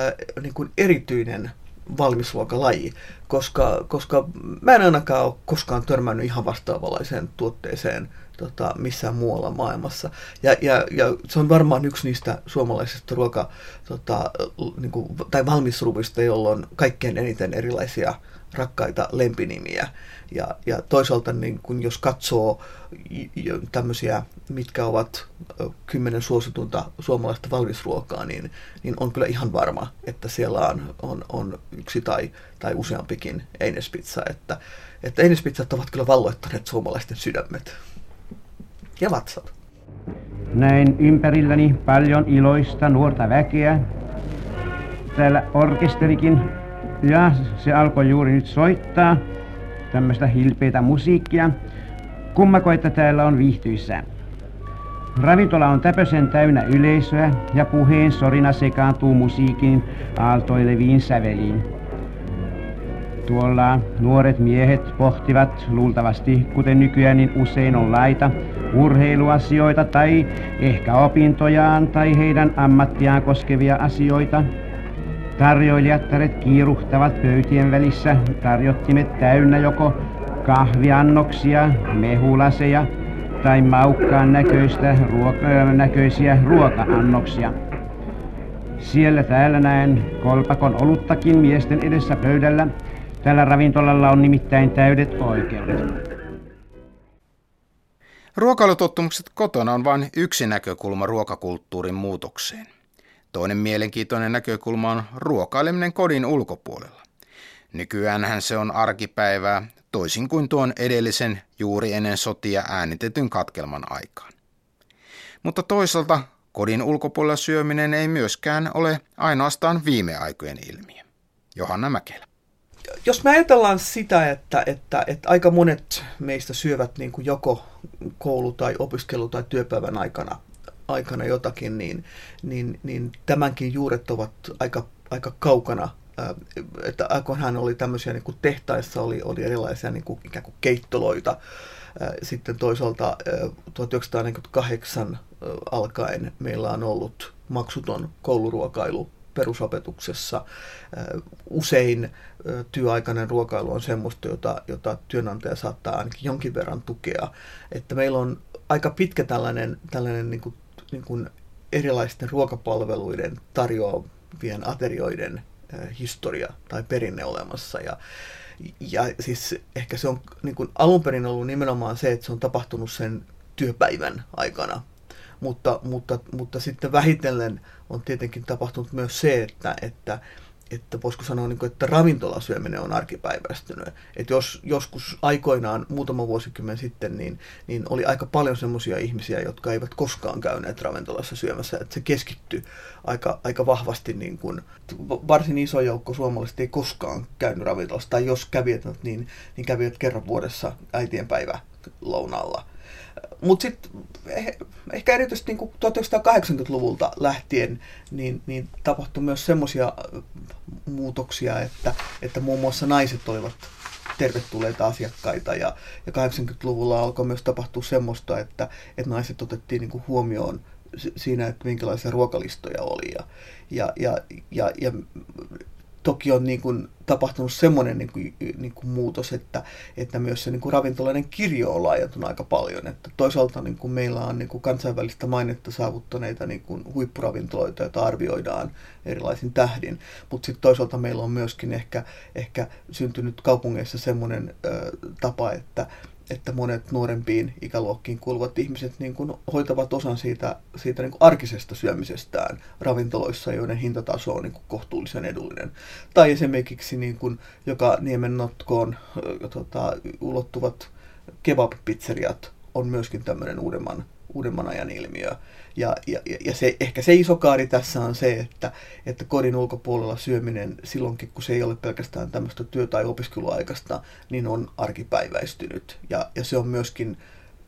niin kuin erityinen valmisruokalaji, koska, koska mä en ainakaan ole koskaan törmännyt ihan vastaavanlaiseen tuotteeseen tota, missään muualla maailmassa. Ja, ja, ja se on varmaan yksi niistä suomalaisista ruoka- tota, niin kuin, tai valmisruvista, jolla on kaikkein eniten erilaisia rakkaita lempinimiä. Ja, ja toisaalta niin kun jos katsoo tämmöisiä, mitkä ovat kymmenen suositunta suomalaista valmisruokaa, niin, niin on kyllä ihan varma, että siellä on, on, on yksi tai, tai useampikin einespizza. Että, että einespizzat ovat kyllä valloittaneet suomalaisten sydämet ja vatsat. Näin ympärilläni paljon iloista nuorta väkeä. Täällä orkesterikin ja se alkoi juuri nyt soittaa tämmöistä hilpeitä musiikkia. Kummako, että täällä on viihtyissään. Ravintola on täpösen täynnä yleisöä ja puheen sorina sekaantuu musiikin aaltoileviin säveliin. Tuolla nuoret miehet pohtivat luultavasti, kuten nykyään niin usein on laita, urheiluasioita tai ehkä opintojaan tai heidän ammattiaan koskevia asioita – Tarjoilijattaret kiiruhtavat pöytien välissä, tarjottimet täynnä joko kahviannoksia, mehulaseja tai maukkaan näköistä, ruoka, näköisiä ruoka-annoksia. Siellä täällä näen kolpakon oluttakin miesten edessä pöydällä. Tällä ravintolalla on nimittäin täydet oikeudet. Ruokailutottumukset kotona on vain yksi näkökulma ruokakulttuurin muutokseen. Toinen mielenkiintoinen näkökulma on ruokaileminen kodin ulkopuolella. Nykyäänhän se on arkipäivää, toisin kuin tuon edellisen juuri ennen sotia äänitetyn katkelman aikaan. Mutta toisaalta kodin ulkopuolella syöminen ei myöskään ole ainoastaan viime aikojen ilmiö. Johanna Mäkelä. Jos me ajatellaan sitä, että, että, että aika monet meistä syövät niin kuin joko koulu- tai opiskelu- tai työpäivän aikana aikana jotakin, niin, niin, niin tämänkin juuret ovat aika, aika kaukana että aikoinaan oli tämmöisiä niin kuin tehtaissa oli, oli erilaisia niin kuin, ikään kuin keittoloita. Sitten toisaalta 1948 alkaen meillä on ollut maksuton kouluruokailu perusopetuksessa. Usein työaikainen ruokailu on semmoista, jota, jota työnantaja saattaa ainakin jonkin verran tukea. Että meillä on aika pitkä tällainen, tällainen niin kuin niin kuin erilaisten ruokapalveluiden tarjoavien aterioiden historia tai perinne olemassa. Ja, ja siis ehkä se on niin kuin alun perin ollut nimenomaan se, että se on tapahtunut sen työpäivän aikana. Mutta, mutta, mutta sitten vähitellen on tietenkin tapahtunut myös se, että, että että voisiko sanoa, niin kuin, että ravintolasyöminen on arkipäiväistynyt. Että jos joskus aikoinaan, muutama vuosikymmen sitten, niin, niin oli aika paljon semmoisia ihmisiä, jotka eivät koskaan käyneet ravintolassa syömässä. Että se keskittyi aika, aika vahvasti, niin kuin, varsin iso joukko suomalaiset ei koskaan käynyt ravintolassa. Tai jos kävivät, niin, niin kävivät kerran vuodessa äitienpäivä lounalla – mutta sitten eh, ehkä erityisesti niin 1980-luvulta lähtien niin, niin tapahtui myös semmoisia muutoksia, että, että muun muassa naiset olivat tervetulleita asiakkaita. Ja, ja 80-luvulla alkoi myös tapahtua semmoista, että, että naiset otettiin niin huomioon siinä, että minkälaisia ruokalistoja oli. Ja, ja, ja, ja, ja toki on niin kuin tapahtunut semmoinen niin kuin, niin kuin muutos, että, että myös se niin kuin ravintolainen kirjo on laajentunut aika paljon. Että toisaalta niin kuin meillä on niin kuin kansainvälistä mainetta saavuttaneita niin kuin huippuravintoloita, joita arvioidaan erilaisin tähdin, mutta sitten toisaalta meillä on myöskin ehkä, ehkä syntynyt kaupungeissa semmoinen ö, tapa, että, että monet nuorempiin ikäluokkiin kuuluvat ihmiset niin kuin hoitavat osan siitä, siitä niin kuin arkisesta syömisestään ravintoloissa, joiden hintataso on niin kuin kohtuullisen edullinen. Tai esimerkiksi niin kuin, joka niemen notkoon tota, ulottuvat kebab-pizzeriat on myöskin tämmöinen uudemman, uudemman ajan ilmiö. Ja, ja, ja se, ehkä se iso kaari tässä on se, että, että kodin ulkopuolella syöminen silloinkin, kun se ei ole pelkästään tämmöistä työ- tai opiskeluaikasta, niin on arkipäiväistynyt. Ja, ja se on myöskin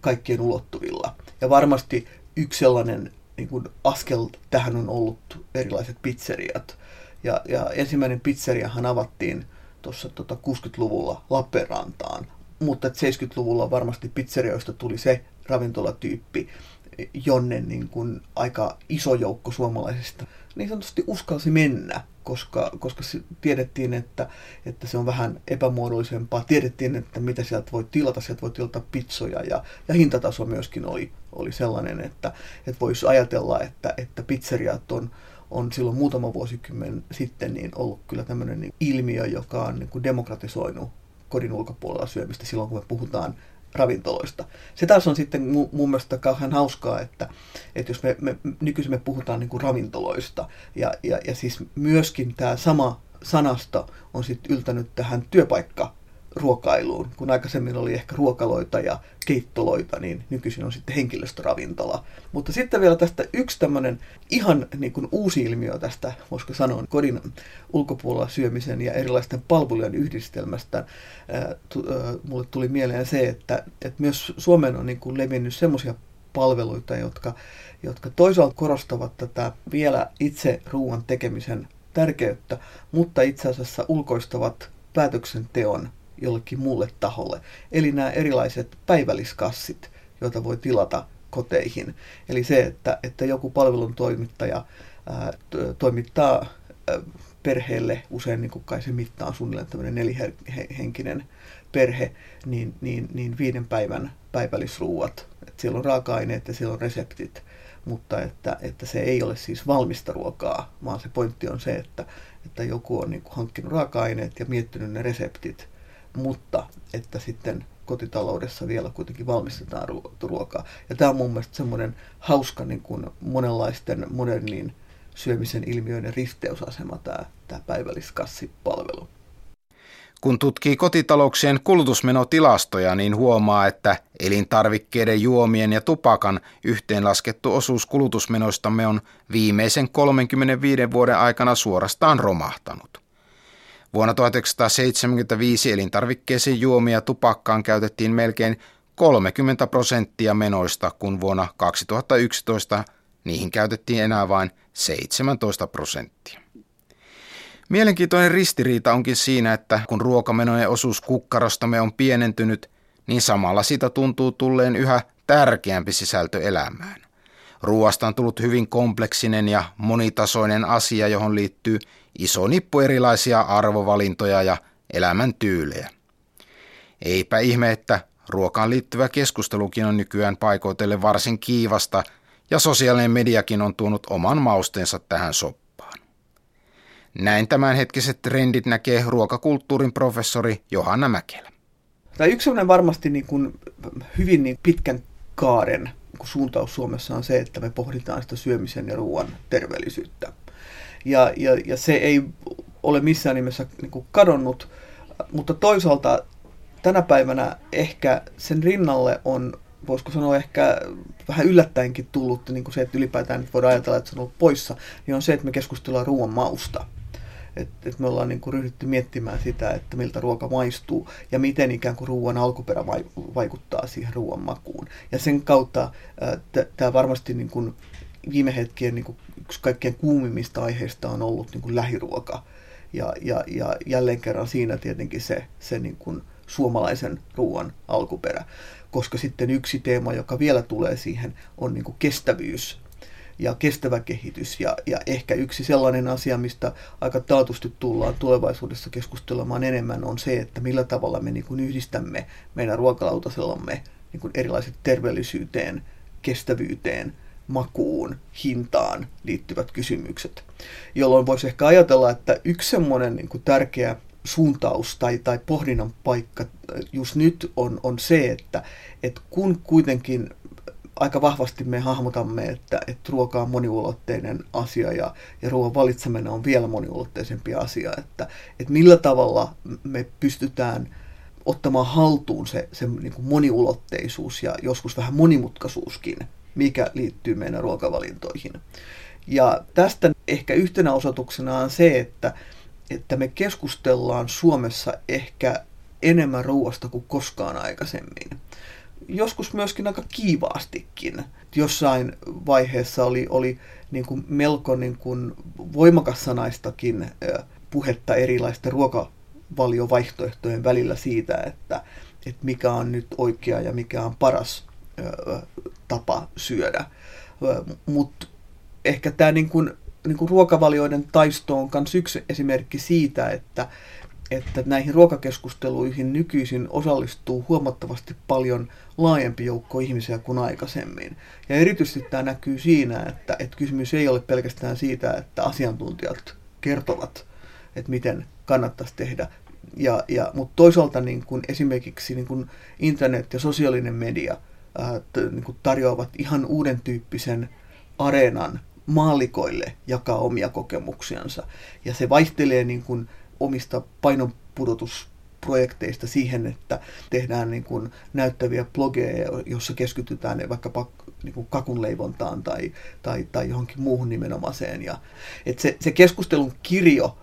kaikkien ulottuvilla. Ja varmasti yksi sellainen niin kuin askel tähän on ollut erilaiset pizzeriat. Ja, ja ensimmäinen pizzeriahan avattiin tuossa tota 60-luvulla Lappeenrantaan, mutta 70-luvulla varmasti pizzerioista tuli se ravintolatyyppi, jonne niin kuin aika iso joukko suomalaisista niin sanotusti uskalsi mennä, koska, koska tiedettiin, että, että se on vähän epämuodollisempaa. Tiedettiin, että mitä sieltä voi tilata. Sieltä voi tilata pizzoja ja, ja hintataso myöskin oli, oli sellainen, että, että voisi ajatella, että, että pizzeriat on, on silloin muutama vuosikymmen sitten niin ollut kyllä tämmöinen niin ilmiö, joka on niin kuin demokratisoinut kodin ulkopuolella syömistä silloin, kun me puhutaan ravintoloista. Se taas on sitten mun mielestä kauhean hauskaa, että, että jos me, me nykyisin me puhutaan niin kuin ravintoloista, ja, ja, ja siis myöskin tämä sama sanasta on sitten yltänyt tähän työpaikka ruokailuun. Kun aikaisemmin oli ehkä ruokaloita ja keittoloita, niin nykyisin on sitten henkilöstöravintola. Mutta sitten vielä tästä yksi tämmöinen ihan niin kuin uusi ilmiö tästä, voisiko sanoa, kodin ulkopuolella syömisen ja erilaisten palvelujen yhdistelmästä. Mulle tuli mieleen se, että, että myös Suomeen on niin kuin levinnyt semmoisia palveluita, jotka, jotka toisaalta korostavat tätä vielä itse ruoan tekemisen tärkeyttä, mutta itse asiassa ulkoistavat päätöksenteon jollekin muulle taholle. Eli nämä erilaiset päivälliskassit, joita voi tilata koteihin. Eli se, että, että joku palvelun toimittaja ää, toimittaa ää, perheelle, usein niin kuin kai se mitta on suunnilleen tämmöinen nelihenkinen perhe, niin, niin, niin viiden päivän päivällisruuat. Että siellä on raaka-aineet ja siellä on reseptit, mutta että, että se ei ole siis valmista ruokaa, vaan se pointti on se, että, että joku on niin kuin hankkinut raaka-aineet ja miettinyt ne reseptit mutta että sitten kotitaloudessa vielä kuitenkin valmistetaan ruokaa. Ja tämä on mun mielestä semmoinen hauska niin kuin monenlaisten modernin syömisen ilmiöiden risteysasema, tämä, tämä päivälliskassipalvelu. Kun tutkii kotitalouksien kulutusmenotilastoja, niin huomaa, että elintarvikkeiden, juomien ja tupakan yhteenlaskettu osuus kulutusmenoistamme on viimeisen 35 vuoden aikana suorastaan romahtanut. Vuonna 1975 elintarvikkeisiin juomia tupakkaan käytettiin melkein 30 prosenttia menoista, kun vuonna 2011 niihin käytettiin enää vain 17 prosenttia. Mielenkiintoinen ristiriita onkin siinä, että kun ruokamenojen osuus kukkarostamme on pienentynyt, niin samalla sitä tuntuu tulleen yhä tärkeämpi sisältö elämään. Ruoasta on tullut hyvin kompleksinen ja monitasoinen asia, johon liittyy iso nippu erilaisia arvovalintoja ja elämäntyylejä. Eipä ihme, että ruokaan liittyvä keskustelukin on nykyään paikoitelle varsin kiivasta Ja sosiaalinen mediakin on tuonut oman maustensa tähän soppaan. Näin tämänhetkiset trendit näkee ruokakulttuurin professori Johanna Mäkelä. Tai yksi sellainen varmasti niin kuin hyvin niin pitkän kaaren suuntaus Suomessa on se, että me pohditaan sitä syömisen ja ruoan terveellisyyttä. Ja, ja, ja se ei ole missään nimessä niin kuin kadonnut, mutta toisaalta tänä päivänä ehkä sen rinnalle on, voisiko sanoa ehkä vähän yllättäenkin tullut niin kuin se, että ylipäätään nyt voidaan ajatella, että se on ollut poissa, niin on se, että me keskustellaan ruoan mausta. Että et me ollaan niin kuin ryhdytty miettimään sitä, että miltä ruoka maistuu ja miten ikään kuin ruoan alkuperä vaikuttaa siihen ruoan makuun. Ja sen kautta tämä varmasti niin kuin viime hetkien niin kuin yksi kaikkein kuumimmista aiheista on ollut niin kuin lähiruoka. Ja, ja, ja jälleen kerran siinä tietenkin se, se niin kuin suomalaisen ruoan alkuperä. Koska sitten yksi teema, joka vielä tulee siihen, on niin kuin kestävyys ja kestävä kehitys. Ja, ja ehkä yksi sellainen asia, mistä aika taatusti tullaan tulevaisuudessa keskustelemaan enemmän, on se, että millä tavalla me niin kuin yhdistämme meidän ruokalautasellamme niin kuin erilaiset terveellisyyteen, kestävyyteen, makuun, hintaan liittyvät kysymykset. Jolloin voisi ehkä ajatella, että yksi semmoinen niin kuin tärkeä suuntaus tai, tai pohdinnan paikka just nyt on, on se, että, että kun kuitenkin aika vahvasti me hahmotamme, että, että ruoka on moniulotteinen asia ja, ja ruoan valitseminen on vielä moniulotteisempi asia, että, että millä tavalla me pystytään ottamaan haltuun se, se niin kuin moniulotteisuus ja joskus vähän monimutkaisuuskin, mikä liittyy meidän ruokavalintoihin. Ja tästä ehkä yhtenä osoituksena on se, että, että me keskustellaan Suomessa ehkä enemmän ruoasta kuin koskaan aikaisemmin joskus myöskin aika kiivaastikin. Jossain vaiheessa oli, oli niin kuin melko niin kuin voimakas sanaistakin puhetta erilaisten ruokavaliovaihtoehtojen välillä siitä, että, että mikä on nyt oikea ja mikä on paras tapa syödä. Mutta ehkä tämä niin kuin, niin kuin ruokavalioiden taisto on myös yksi esimerkki siitä, että, että näihin ruokakeskusteluihin nykyisin osallistuu huomattavasti paljon laajempi joukko ihmisiä kuin aikaisemmin. Ja erityisesti tämä näkyy siinä, että, että kysymys ei ole pelkästään siitä, että asiantuntijat kertovat, että miten kannattaisi tehdä. Ja, ja, mutta toisaalta niin kuin esimerkiksi niin kuin internet ja sosiaalinen media niin kuin tarjoavat ihan uuden tyyppisen areenan maalikoille jakaa omia kokemuksiansa. Ja se vaihtelee niin kuin omista painonpudotusprojekteista siihen, että tehdään niin kuin näyttäviä blogeja, jossa keskitytään vaikkapa niin kuin kakunleivontaan tai, tai, tai johonkin muuhun nimenomaiseen. Ja, että se, se keskustelun kirjo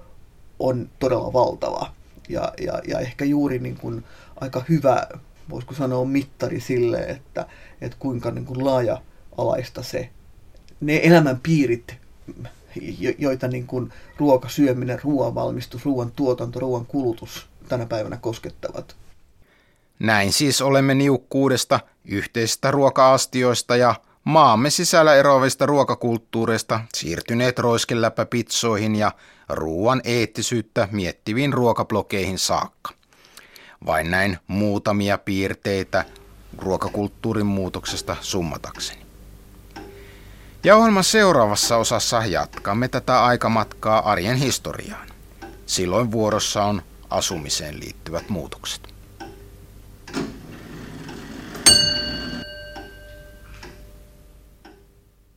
on todella valtava ja, ja, ja ehkä juuri niin kuin aika hyvä, voisiko sanoa, mittari sille, että, että kuinka niin kuin laaja-alaista se, ne elämänpiirit joita niin kuin ruoka, syöminen, ruoan valmistus, ruoan tuotanto, ruoan kulutus tänä päivänä koskettavat. Näin siis olemme niukkuudesta, yhteisistä ruoka-astioista ja maamme sisällä eroavista ruokakulttuureista siirtyneet roiskeläpäpitsoihin ja ruoan eettisyyttä miettiviin ruokablokeihin saakka vain näin muutamia piirteitä ruokakulttuurin muutoksesta summatakseni. Ja ohjelman seuraavassa osassa jatkamme tätä aikamatkaa arjen historiaan. Silloin vuorossa on asumiseen liittyvät muutokset.